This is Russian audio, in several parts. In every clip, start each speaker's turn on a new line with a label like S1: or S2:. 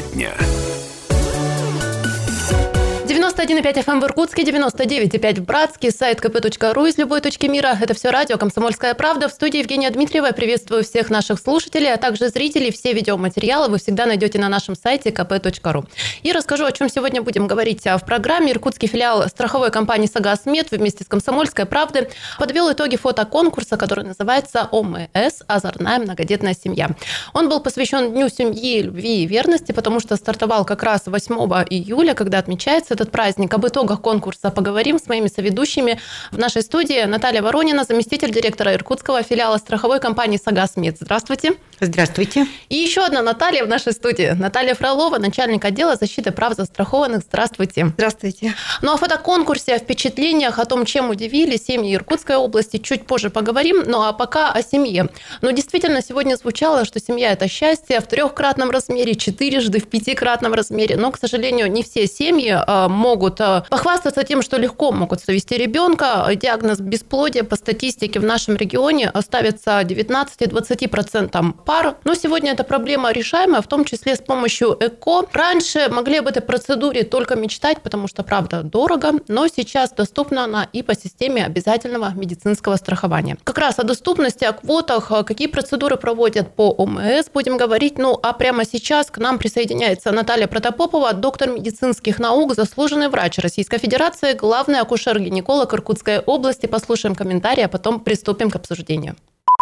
S1: Тема дня.
S2: 91,5 FM в Иркутске, 99,5 в Братске, сайт kp.ru из любой точки мира. Это все радио «Комсомольская правда». В студии Евгения Дмитриева. Приветствую всех наших слушателей, а также зрителей. Все видеоматериалы вы всегда найдете на нашем сайте kp.ru. И расскажу, о чем сегодня будем говорить в программе. Иркутский филиал страховой компании «Сагасмед» вместе с «Комсомольской правдой» подвел итоги фотоконкурса, который называется ОМС «Озорная многодетная семья». Он был посвящен Дню семьи, любви и верности, потому что стартовал как раз 8 июля, когда отмечается этот праздник. Об итогах конкурса поговорим с моими соведущими. В нашей студии Наталья Воронина, заместитель директора иркутского филиала страховой компании «Сагасмед». Здравствуйте.
S3: Здравствуйте.
S2: И еще одна Наталья в нашей студии. Наталья Фролова, начальник отдела защиты прав застрахованных. Здравствуйте.
S3: Здравствуйте.
S2: Ну, о фотоконкурсе, о впечатлениях, о том, чем удивили семьи Иркутской области, чуть позже поговорим. Ну, а пока о семье. Ну, действительно, сегодня звучало, что семья – это счастье в трехкратном размере, четырежды в пятикратном размере. Но, к сожалению, не все семьи а, могут а, похвастаться тем, что легко могут завести ребенка. Диагноз бесплодия по статистике в нашем регионе ставится 19-20% пар. Но сегодня эта проблема решаемая, в том числе с помощью ЭКО. Раньше могли об этой процедуре только мечтать, потому что, правда, дорого, но сейчас доступна она и по системе обязательного медицинского страхования. Как раз о доступности, о квотах, какие процедуры проводят по ОМС, будем говорить. Ну, а прямо сейчас к нам присоединяется Наталья Протопопова, доктор медицинских наук, заслуженный врач Российской Федерации, главный акушер-гинеколог Иркутской области. Послушаем комментарии, а потом приступим к обсуждению.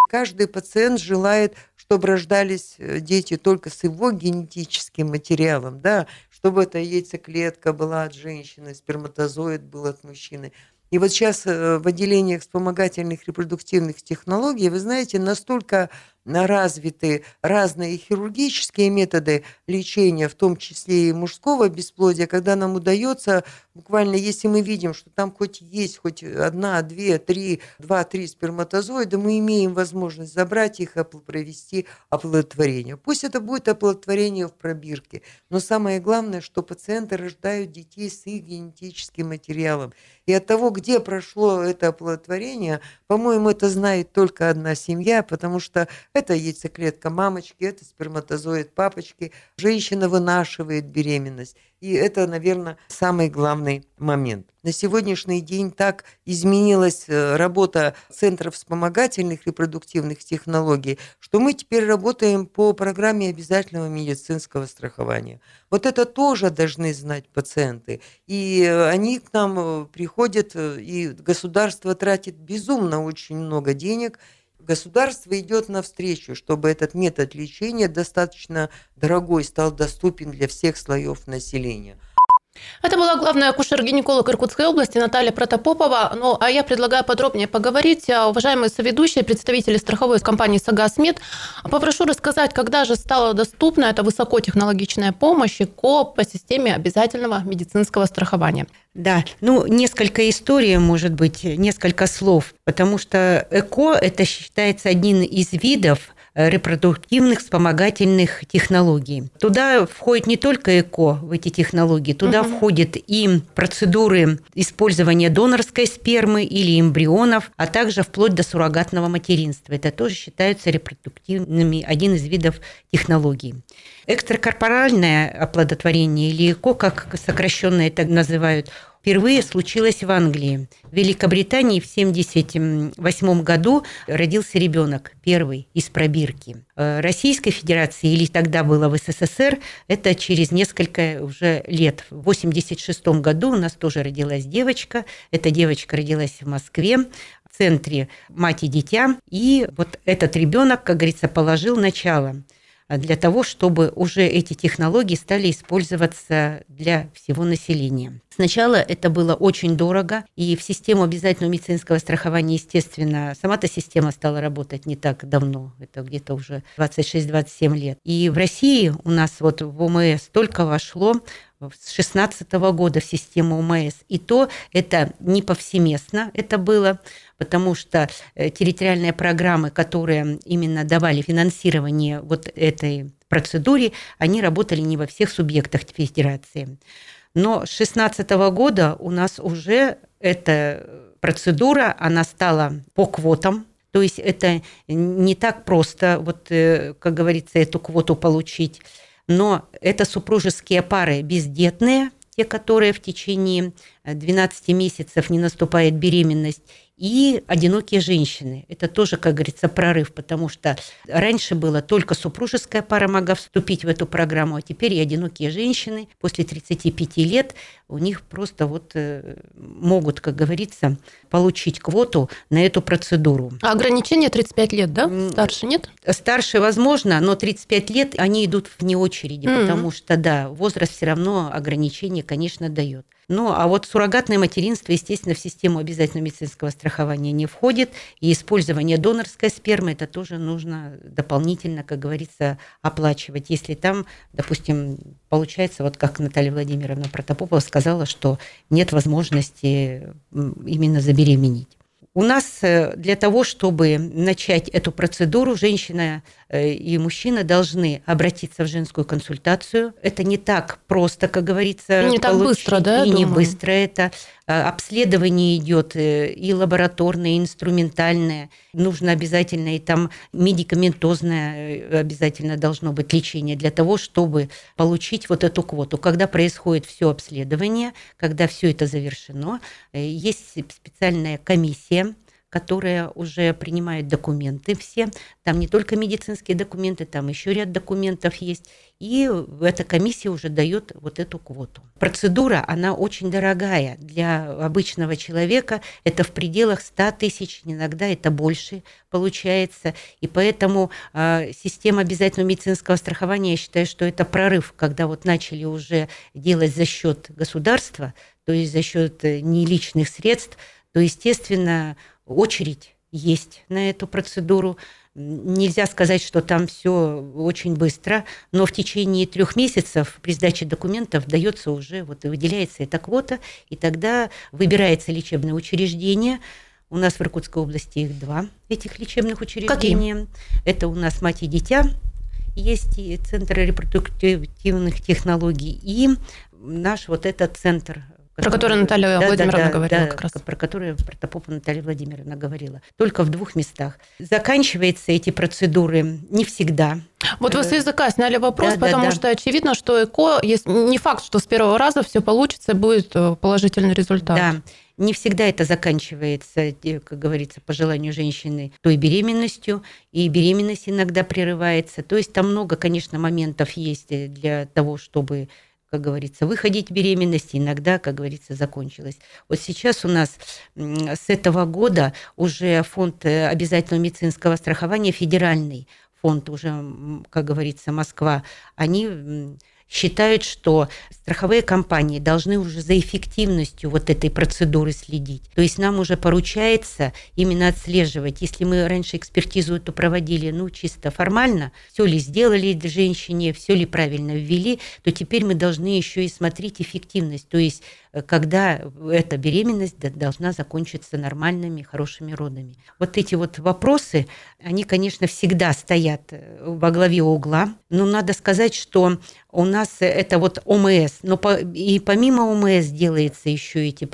S3: Каждый пациент желает чтобы рождались э, дети только с его генетическим материалом, да, чтобы эта яйцеклетка была от женщины, сперматозоид был от мужчины. И вот сейчас э, в отделениях вспомогательных репродуктивных технологий, вы знаете, настолько развиты разные хирургические методы лечения, в том числе и мужского бесплодия, когда нам удается, буквально если мы видим, что там хоть есть хоть одна, две, три, два-три сперматозоида, мы имеем возможность забрать их и провести оплодотворение. Пусть это будет оплодотворение в пробирке, но самое главное, что пациенты рождают детей с их генетическим материалом. И от того, где прошло это оплодотворение, по-моему, это знает только одна семья, потому что это яйцеклетка мамочки, это сперматозоид папочки. Женщина вынашивает беременность. И это, наверное, самый главный момент. На сегодняшний день так изменилась э, работа Центров вспомогательных репродуктивных технологий, что мы теперь работаем по программе обязательного медицинского страхования. Вот это тоже должны знать пациенты. И э, они к нам э, приходят, и государство тратит безумно очень много денег – государство идет навстречу, чтобы этот метод лечения достаточно дорогой стал доступен для всех слоев населения.
S2: Это была главная акушер-гинеколог Иркутской области Наталья Протопопова. Ну, а я предлагаю подробнее поговорить. А, уважаемые соведущие, представители страховой компании «Сагасмед», попрошу рассказать, когда же стала доступна эта высокотехнологичная помощь ЭКО по системе обязательного медицинского страхования.
S4: Да, ну, несколько историй, может быть, несколько слов, потому что ЭКО – это считается одним из видов репродуктивных вспомогательных технологий. Туда входит не только ЭКО в эти технологии, туда угу. входят и процедуры использования донорской спермы или эмбрионов, а также вплоть до суррогатного материнства. Это тоже считаются репродуктивными, один из видов технологий. Экстракорпоральное оплодотворение или ЭКО, как сокращенно это называют, впервые случилось в Англии. В Великобритании в 1978 году родился ребенок, первый из пробирки. Э, Российской Федерации, или тогда было в СССР, это через несколько уже лет. В 1986 году у нас тоже родилась девочка. Эта девочка родилась в Москве в центре «Мать и дитя». И вот этот ребенок, как говорится, положил начало – для того, чтобы уже эти технологии стали использоваться для всего населения. Сначала это было очень дорого, и в систему обязательного медицинского страхования, естественно, сама-то система стала работать не так давно, это где-то уже 26-27 лет. И в России у нас вот в ОМС только вошло с 16 года в систему ОМС. И то это не повсеместно это было, потому что э, территориальные программы, которые именно давали финансирование вот этой процедуре, они работали не во всех субъектах федерации. Но с 2016 года у нас уже эта процедура, она стала по квотам, то есть это не так просто, вот, э, как говорится, эту квоту получить. но это супружеские пары бездетные, те, которые в течение 12 месяцев не наступает беременность, и одинокие женщины. Это тоже, как говорится, прорыв, потому что раньше было только супружеская пара могла вступить в эту программу, а теперь и одинокие женщины после 35 лет у них просто вот э, могут, как говорится, получить квоту на эту процедуру.
S2: А ограничение 35 лет, да? Старше нет?
S4: Старше возможно, но 35 лет они идут вне очереди, mm-hmm. потому что, да, возраст все равно ограничение, конечно, дает. Ну, а вот суррогатное материнство, естественно, в систему обязательного медицинского страхования не входит, и использование донорской спермы это тоже нужно дополнительно, как говорится, оплачивать. Если там, допустим, получается, вот как Наталья Владимировна Протопопова сказала, что нет возможности именно забеременеть. У нас э, для того, чтобы начать эту процедуру, женщина э, и мужчина должны обратиться в женскую консультацию. Это не так просто, как говорится.
S2: Не так быстро, да?
S4: И думаю. не быстро это. Э, обследование идет и лабораторное, и инструментальное. Нужно обязательно и там медикаментозное обязательно должно быть лечение для того, чтобы получить вот эту квоту. Когда происходит все обследование, когда все это завершено, есть специальная комиссия, которая уже принимает документы все. Там не только медицинские документы, там еще ряд документов есть. И эта комиссия уже дает вот эту квоту. Процедура, она очень дорогая для обычного человека. Это в пределах 100 тысяч, иногда это больше получается. И поэтому э, система обязательного медицинского страхования, я считаю, что это прорыв, когда вот начали уже делать за счет государства, то есть за счет э, неличных средств, то, естественно, очередь есть на эту процедуру. Нельзя сказать, что там все очень быстро, но в течение трех месяцев при сдаче документов дается уже, вот выделяется эта квота, и тогда выбирается лечебное учреждение. У нас в Иркутской области их два, этих лечебных учреждения. Какие? Это у нас «Мать и дитя», есть и Центр репродуктивных технологий, и наш вот этот центр
S2: про который Наталья да, Владимировна да, говорила
S4: да,
S2: как раз.
S4: Про который Протопопова Наталья Владимировна говорила. Только в двух местах. Заканчиваются эти процедуры не всегда.
S2: Вот вы с языка сняли вопрос, да, потому да, да. что очевидно, что ЭКО, не факт, что с первого раза все получится, будет э, положительный результат.
S4: Да. Не всегда это заканчивается, э, как говорится, по желанию женщины, той беременностью, и беременность иногда прерывается. То есть там много, конечно, моментов есть э, для того, чтобы как говорится, выходить беременности, иногда, как говорится, закончилась. Вот сейчас у нас с этого года уже фонд э, обязательного медицинского страхования федеральный, фонд уже, как говорится, Москва, они считают, что страховые компании должны уже за эффективностью вот этой процедуры следить. То есть нам уже поручается именно отслеживать. Если мы раньше экспертизу эту проводили, ну, чисто формально, все ли сделали женщине, все ли правильно ввели, то теперь мы должны еще и смотреть эффективность. То есть когда эта беременность должна закончиться нормальными, хорошими родами. Вот эти вот вопросы, они, конечно, всегда стоят э, во главе угла. Но надо сказать, что у нас это вот ОМС, но по, и помимо ОМС делается еще эти,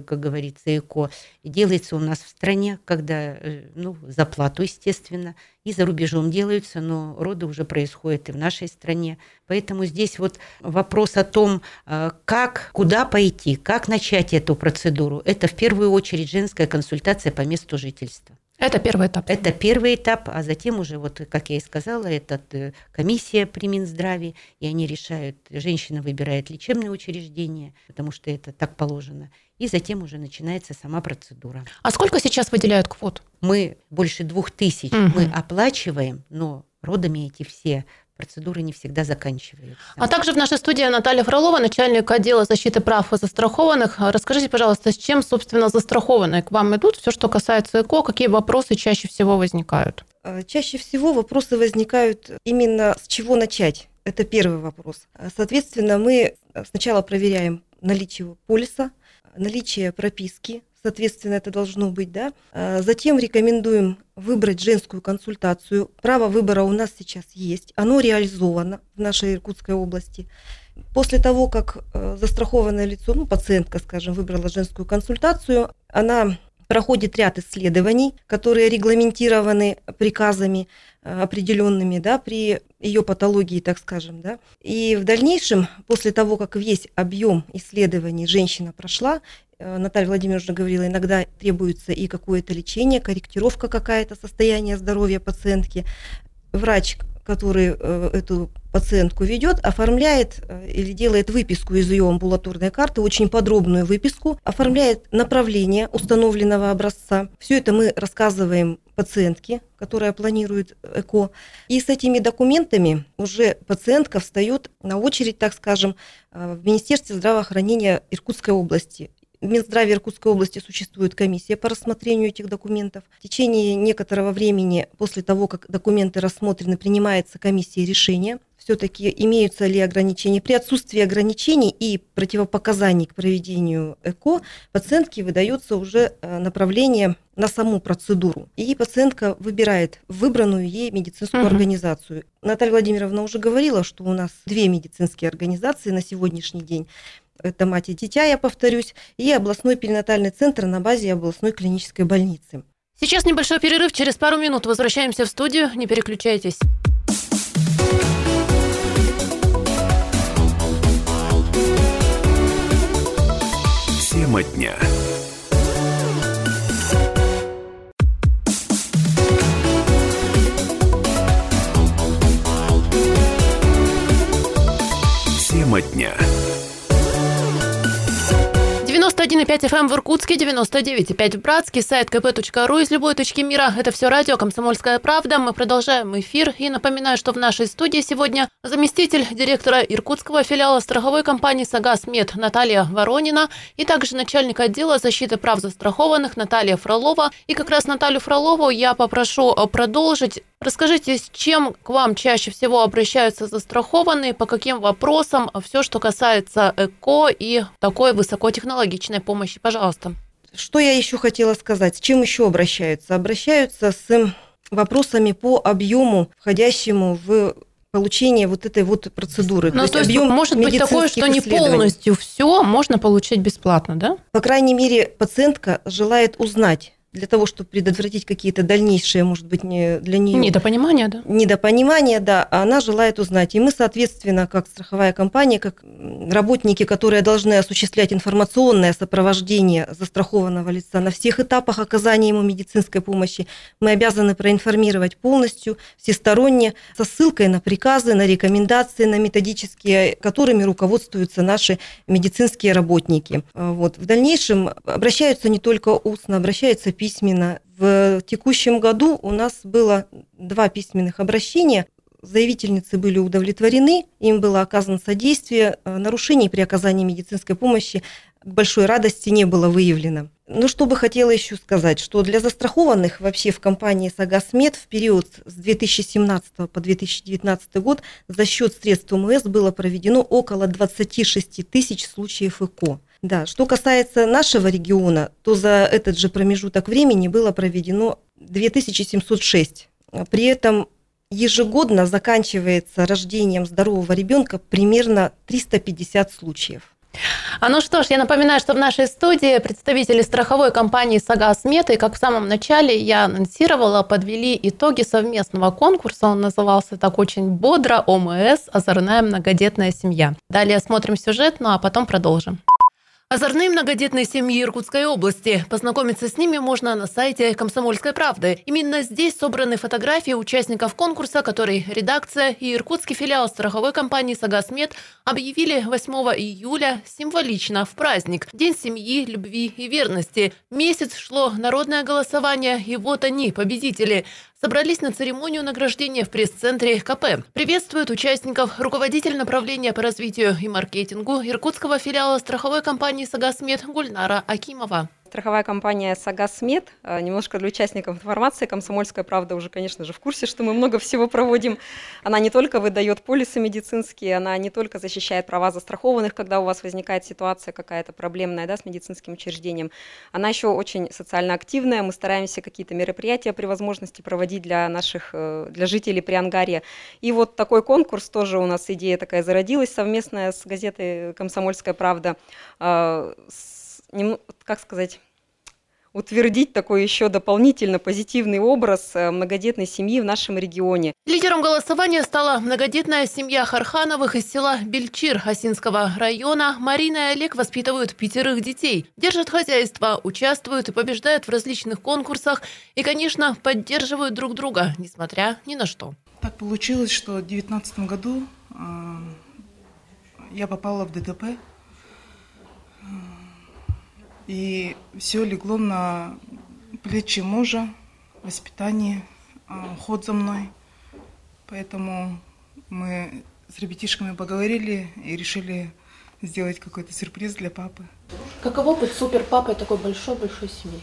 S4: как говорится, ЭКО, делается у нас в стране, когда, э, ну, за плату, естественно, и за рубежом делаются, но роды уже происходят и в нашей стране. Поэтому здесь вот вопрос о том, э, как, куда пойти, как начать эту процедуру, это в первую очередь женская консультация по месту жительства.
S2: Это первый этап.
S4: Это первый этап, а затем уже, вот, как я и сказала, это э, комиссия при Минздраве, и они решают, женщина выбирает лечебное учреждение, потому что это так положено, и затем уже начинается сама процедура.
S2: А сколько сейчас выделяют квот?
S4: Мы больше двух тысяч угу. мы оплачиваем, но родами эти все процедуры не всегда заканчиваются.
S2: А также в нашей студии Наталья Фролова, начальник отдела защиты прав застрахованных. Расскажите, пожалуйста, с чем, собственно, застрахованные к вам идут? Все, что касается ЭКО, какие вопросы чаще всего возникают?
S1: А, чаще всего вопросы возникают именно с чего начать. Это первый вопрос. Соответственно, мы сначала проверяем наличие полиса, наличие прописки, соответственно, это должно быть, да. А, затем рекомендуем выбрать женскую консультацию. Право выбора у нас сейчас есть, оно реализовано в нашей Иркутской области. После того, как э, застрахованное лицо, ну, пациентка, скажем, выбрала женскую консультацию, она проходит ряд исследований, которые регламентированы приказами. Э, определенными, да, при ее патологии, так скажем, да. И в дальнейшем, после того, как весь объем исследований женщина прошла, э, Наталья Владимировна говорила, иногда требуется и какое-то лечение, корректировка какая-то состояния здоровья пациентки. Врач который э, эту пациентку ведет, оформляет э, или делает выписку из ее амбулаторной карты, очень подробную выписку, оформляет направление установленного образца. Все это мы рассказываем пациентке, которая планирует ЭКО. И с этими документами уже пациентка встает на очередь, так скажем, э, в Министерстве здравоохранения Иркутской области. В Минздраве Иркутской области существует комиссия по рассмотрению этих документов. В течение некоторого времени после того, как документы рассмотрены, принимается комиссия решения все-таки имеются ли ограничения. При отсутствии ограничений и противопоказаний к проведению ЭКО пациентке выдается уже э, направление на саму процедуру. И пациентка выбирает выбранную ей медицинскую угу. организацию. Наталья Владимировна уже говорила, что у нас две медицинские организации на сегодняшний день это мать и дитя, я повторюсь, и областной перинатальный центр на базе областной клинической больницы.
S2: Сейчас небольшой перерыв, через пару минут возвращаемся в студию, не переключайтесь.
S5: Тема дня.
S2: 91,5 FM в Иркутске, 99,5 в Братске, сайт kp.ru из любой точки мира. Это все радио «Комсомольская правда». Мы продолжаем эфир. И напоминаю, что в нашей студии сегодня заместитель директора иркутского филиала страховой компании «Сагас Мед» Наталья Воронина и также начальник отдела защиты прав застрахованных Наталья Фролова. И как раз Наталью Фролову я попрошу продолжить Расскажите, с чем к вам чаще всего обращаются застрахованные, по каким вопросам, все, что касается ЭКО и такой высокотехнологичной помощи, пожалуйста.
S1: Что я еще хотела сказать? С чем еще обращаются? Обращаются с вопросами по объему, входящему в получение вот этой вот процедуры.
S2: Ну, то есть, то есть объем может быть такое, что не полностью все можно получить бесплатно, да?
S1: По крайней мере, пациентка желает узнать, для того, чтобы предотвратить какие-то дальнейшие, может быть, не для нее...
S2: Недопонимания, да?
S1: Недопонимания, да. А она желает узнать. И мы, соответственно, как страховая компания, как работники, которые должны осуществлять информационное сопровождение застрахованного лица на всех этапах оказания ему медицинской помощи, мы обязаны проинформировать полностью, всесторонне, со ссылкой на приказы, на рекомендации, на методические, которыми руководствуются наши медицинские работники. Вот. В дальнейшем обращаются не только устно, обращаются письменно. В текущем году у нас было два письменных обращения. Заявительницы были удовлетворены, им было оказано содействие, э, нарушений при оказании медицинской помощи к большой радости не было выявлено. Ну, что бы хотела еще сказать, что для застрахованных вообще в компании «Сагасмед» в период с 2017 по 2019 год за счет средств УМС было проведено около 26 тысяч случаев ЭКО. Да, что касается нашего региона, то за этот же промежуток времени было проведено 2706. При этом ежегодно заканчивается рождением здорового ребенка примерно 350 случаев.
S2: А ну что ж, я напоминаю, что в нашей студии представители страховой компании «Сагас Мета», и как в самом начале я анонсировала, подвели итоги совместного конкурса. Он назывался так очень бодро «ОМС. Озорная многодетная семья». Далее смотрим сюжет, ну а потом продолжим. Озорные многодетные семьи Иркутской области. Познакомиться с ними можно на сайте «Комсомольской правды». Именно здесь собраны фотографии участников конкурса, который редакция и иркутский филиал страховой компании «Сагасмед» объявили 8 июля символично в праздник – День семьи, любви и верности. Месяц шло народное голосование, и вот они, победители собрались на церемонию награждения в пресс-центре КП. Приветствуют участников руководитель направления по развитию и маркетингу Иркутского филиала страховой компании «Сагасмед» Гульнара Акимова.
S6: Страховая компания «Сагасмед». Э, немножко для участников информации. «Комсомольская правда» уже, конечно же, в курсе, что мы много всего проводим. Она не только выдает полисы медицинские, она не только защищает права застрахованных, когда у вас возникает ситуация какая-то проблемная да, с медицинским учреждением. Она еще очень социально активная. Мы стараемся какие-то мероприятия при возможности проводить для наших, э, для жителей Приангария. И вот такой конкурс тоже у нас идея такая зародилась совместная с газетой «Комсомольская правда». Э, с как сказать, утвердить такой еще дополнительно позитивный образ э, многодетной семьи в нашем регионе.
S2: Лидером голосования стала многодетная семья Хархановых из села Бельчир Осинского района. Марина и Олег воспитывают пятерых детей, держат хозяйство, участвуют и побеждают в различных конкурсах и, конечно, поддерживают друг друга, несмотря ни на что.
S7: Так получилось, что в 2019 году э, я попала в ДТП, и все легло на плечи мужа, воспитание, а, уход за мной. Поэтому мы с ребятишками поговорили и решили сделать какой-то сюрприз для папы.
S2: Каково быть супер папой такой большой-большой семьи?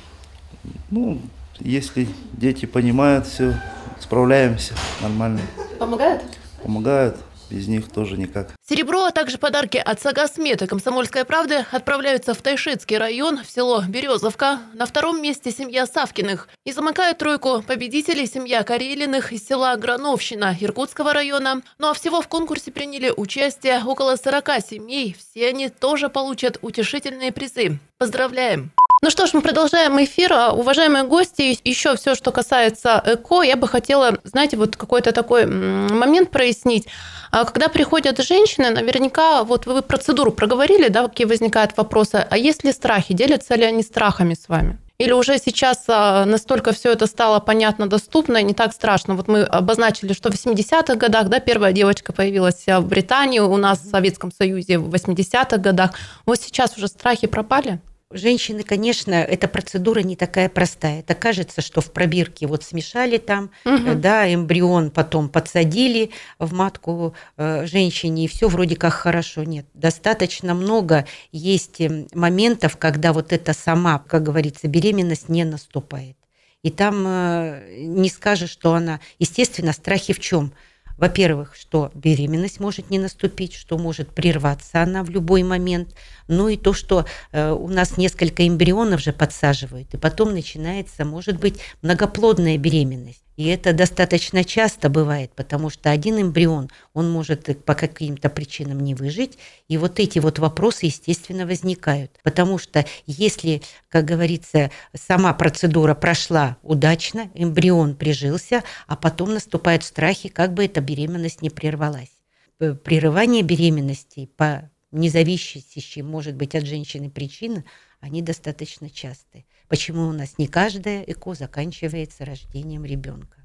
S8: Ну, если дети понимают все, справляемся нормально.
S2: Помогает?
S8: Помогают без них тоже никак.
S2: Серебро, а также подарки от Сагасмета «Комсомольской правды» отправляются в Тайшетский район, в село Березовка. На втором месте семья Савкиных. И замыкает тройку победителей семья Карелиных из села Грановщина Иркутского района. Ну а всего в конкурсе приняли участие около 40 семей. Все они тоже получат утешительные призы. Поздравляем! Ну что ж, мы продолжаем эфир. Уважаемые гости, еще все, что касается ЭКО, я бы хотела, знаете, вот какой-то такой момент прояснить. А когда приходят женщины, наверняка, вот вы процедуру проговорили, да, какие возникают вопросы, а есть ли страхи, делятся ли они страхами с вами? Или уже сейчас а, настолько все это стало понятно, доступно и не так страшно? Вот мы обозначили, что в 80-х годах да, первая девочка появилась в Британии, у нас в Советском Союзе в 80-х годах. Вот сейчас уже страхи пропали?
S4: Женщины, конечно, эта процедура не такая простая. Это кажется, что в пробирке вот смешали там, угу. да, эмбрион потом подсадили в матку э, женщине, и все вроде как хорошо. Нет, достаточно много есть эм, моментов, когда вот это сама, как говорится, беременность не наступает. И там э, не скажешь, что она... Естественно, страхи в чем? Во-первых, что беременность может не наступить, что может прерваться она в любой момент. Ну и то, что э, у нас несколько эмбрионов же подсаживают, и потом начинается, может быть, многоплодная беременность. И это достаточно часто бывает, потому что один эмбрион, он может по каким-то причинам не выжить, и вот эти вот вопросы, естественно, возникают. Потому что если, как говорится, сама процедура прошла удачно, эмбрион прижился, а потом наступают страхи, как бы эта беременность не прервалась. Прерывание беременности по независящим, может быть, от женщины причины, они достаточно частые. Почему у нас не каждая ЭКО заканчивается рождением ребенка?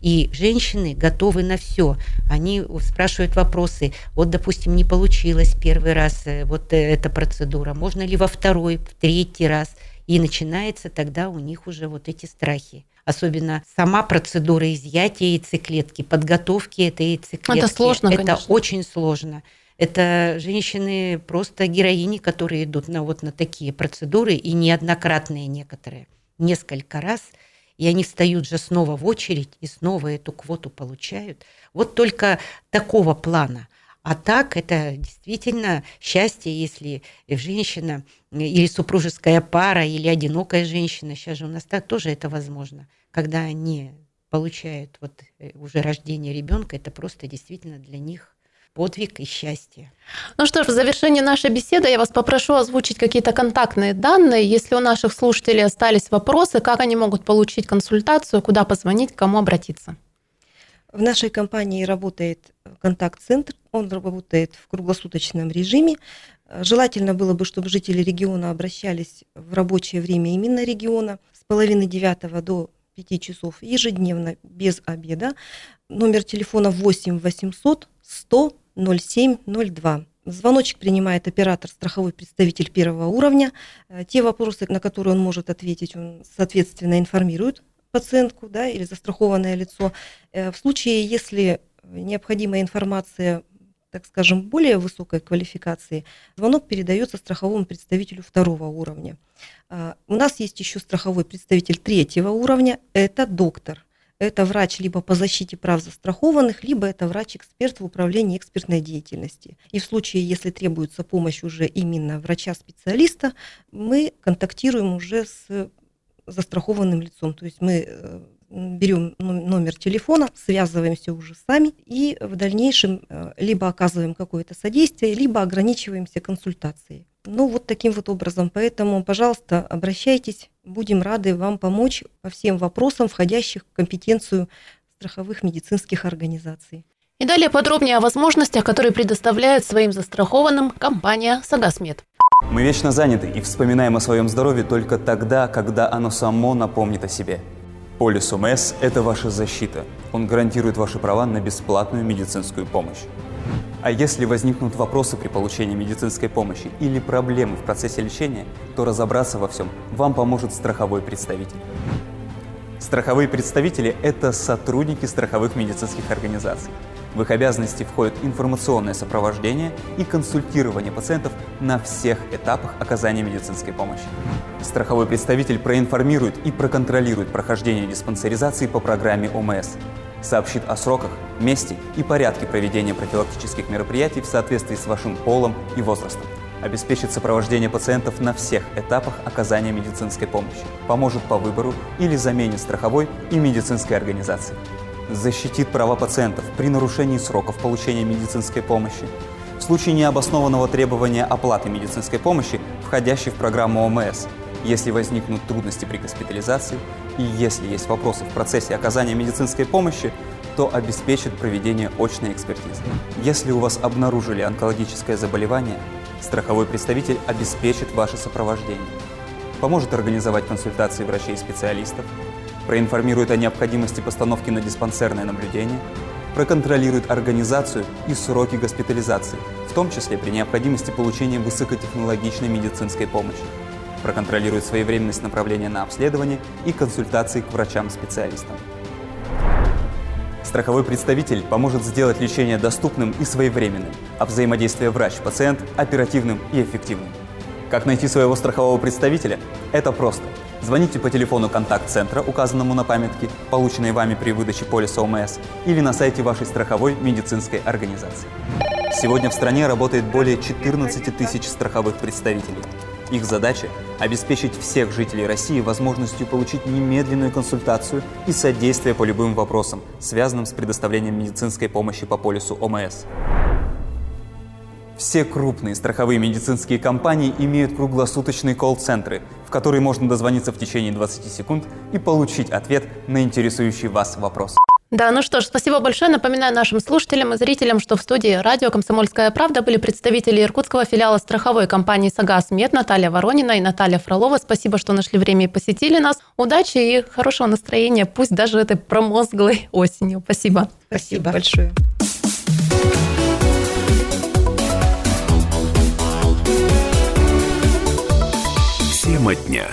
S4: И женщины готовы на все. Они спрашивают вопросы. Вот, допустим, не получилось первый раз э, вот э, эта процедура. Можно ли во второй, в третий раз? И начинается тогда у них уже вот эти страхи. Особенно сама процедура изъятия яйцеклетки, подготовки этой яйцеклетки.
S2: Это сложно,
S4: Это
S2: конечно.
S4: очень сложно. Это женщины просто героини, которые идут на вот на такие процедуры, и неоднократные некоторые, несколько раз, и они встают же снова в очередь и снова эту квоту получают. Вот только такого плана. А так это действительно счастье, если женщина или супружеская пара, или одинокая женщина, сейчас же у нас так тоже это возможно, когда они получают вот э, уже рождение ребенка, это просто действительно для них подвиг и счастье.
S2: Ну что ж, в завершении нашей беседы я вас попрошу озвучить какие-то контактные данные. Если у наших слушателей остались вопросы, как они могут получить консультацию, куда позвонить, к кому обратиться?
S1: В нашей компании работает контакт-центр, он работает в круглосуточном режиме. Желательно было бы, чтобы жители региона обращались в рабочее время именно региона с половины девятого до 5 часов ежедневно без обеда. Номер телефона 8 800 100 0702. Звоночек принимает оператор, страховой представитель первого уровня. Э, те вопросы, на которые он может ответить, он, соответственно, информирует пациентку да, или застрахованное лицо. Э, в случае, если необходимая информация так скажем, более высокой квалификации, звонок передается страховому представителю второго уровня. Э, у нас есть еще страховой представитель третьего уровня, это доктор это врач либо по защите прав застрахованных, либо это врач-эксперт в управлении экспертной деятельности. И в случае, если требуется помощь уже именно врача-специалиста, мы контактируем уже с застрахованным лицом. То есть мы э, берем номер телефона, связываемся уже сами и в дальнейшем э, либо оказываем какое-то содействие, либо ограничиваемся консультацией. Ну, вот таким вот образом. Поэтому, пожалуйста, обращайтесь. Будем рады вам помочь по всем вопросам, входящих в компетенцию страховых медицинских организаций.
S2: И далее подробнее о возможностях, которые предоставляет своим застрахованным компания «Сагасмед».
S9: Мы вечно заняты и вспоминаем о своем здоровье только тогда, когда оно само напомнит о себе. Полис ОМС – это ваша защита. Он гарантирует ваши права на бесплатную медицинскую помощь. А если возникнут вопросы при получении медицинской помощи или проблемы в процессе лечения, то разобраться во всем вам поможет страховой представитель. Страховые представители – это сотрудники страховых медицинских организаций. В их обязанности входит информационное сопровождение и консультирование пациентов на всех этапах оказания медицинской помощи. Страховой представитель проинформирует и проконтролирует прохождение диспансеризации по программе ОМС, сообщит о сроках, месте и порядке проведения профилактических мероприятий в соответствии с вашим полом и возрастом, обеспечит сопровождение пациентов на всех этапах оказания медицинской помощи, поможет по выбору или замене страховой и медицинской организации, защитит права пациентов при нарушении сроков получения медицинской помощи, в случае необоснованного требования оплаты медицинской помощи, входящей в программу ОМС, если возникнут трудности при госпитализации и если есть вопросы в процессе оказания медицинской помощи, то обеспечит проведение очной экспертизы. Если у вас обнаружили онкологическое заболевание, страховой представитель обеспечит ваше сопровождение, поможет организовать консультации врачей и специалистов, проинформирует о необходимости постановки на диспансерное наблюдение, проконтролирует организацию и сроки госпитализации, в том числе при необходимости получения высокотехнологичной медицинской помощи, проконтролирует своевременность направления на обследование и консультации к врачам-специалистам. Страховой представитель поможет сделать лечение доступным и своевременным, а взаимодействие врач-пациент – оперативным и эффективным. Как найти своего страхового представителя? Это просто. Звоните по телефону контакт-центра, указанному на памятке, полученной вами при выдаче полиса ОМС, или на сайте вашей страховой медицинской организации. Сегодня в стране работает более 14 тысяч страховых представителей. Их задача – обеспечить всех жителей России возможностью получить немедленную консультацию и содействие по любым вопросам, связанным с предоставлением медицинской помощи по полису ОМС. Все крупные страховые медицинские компании имеют круглосуточные колл-центры, в которые можно дозвониться в течение 20 секунд и получить ответ на интересующий вас вопрос.
S2: Да, ну что ж, спасибо большое. Напоминаю нашим слушателям и зрителям, что в студии радио «Комсомольская правда» были представители иркутского филиала страховой компании «Сагаз Мед» Наталья Воронина и Наталья Фролова. Спасибо, что нашли время и посетили нас. Удачи и хорошего настроения, пусть даже этой промозглой осенью. Спасибо.
S1: Спасибо, Спасибо. большое.
S5: Тема дня.